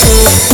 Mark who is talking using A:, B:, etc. A: cool.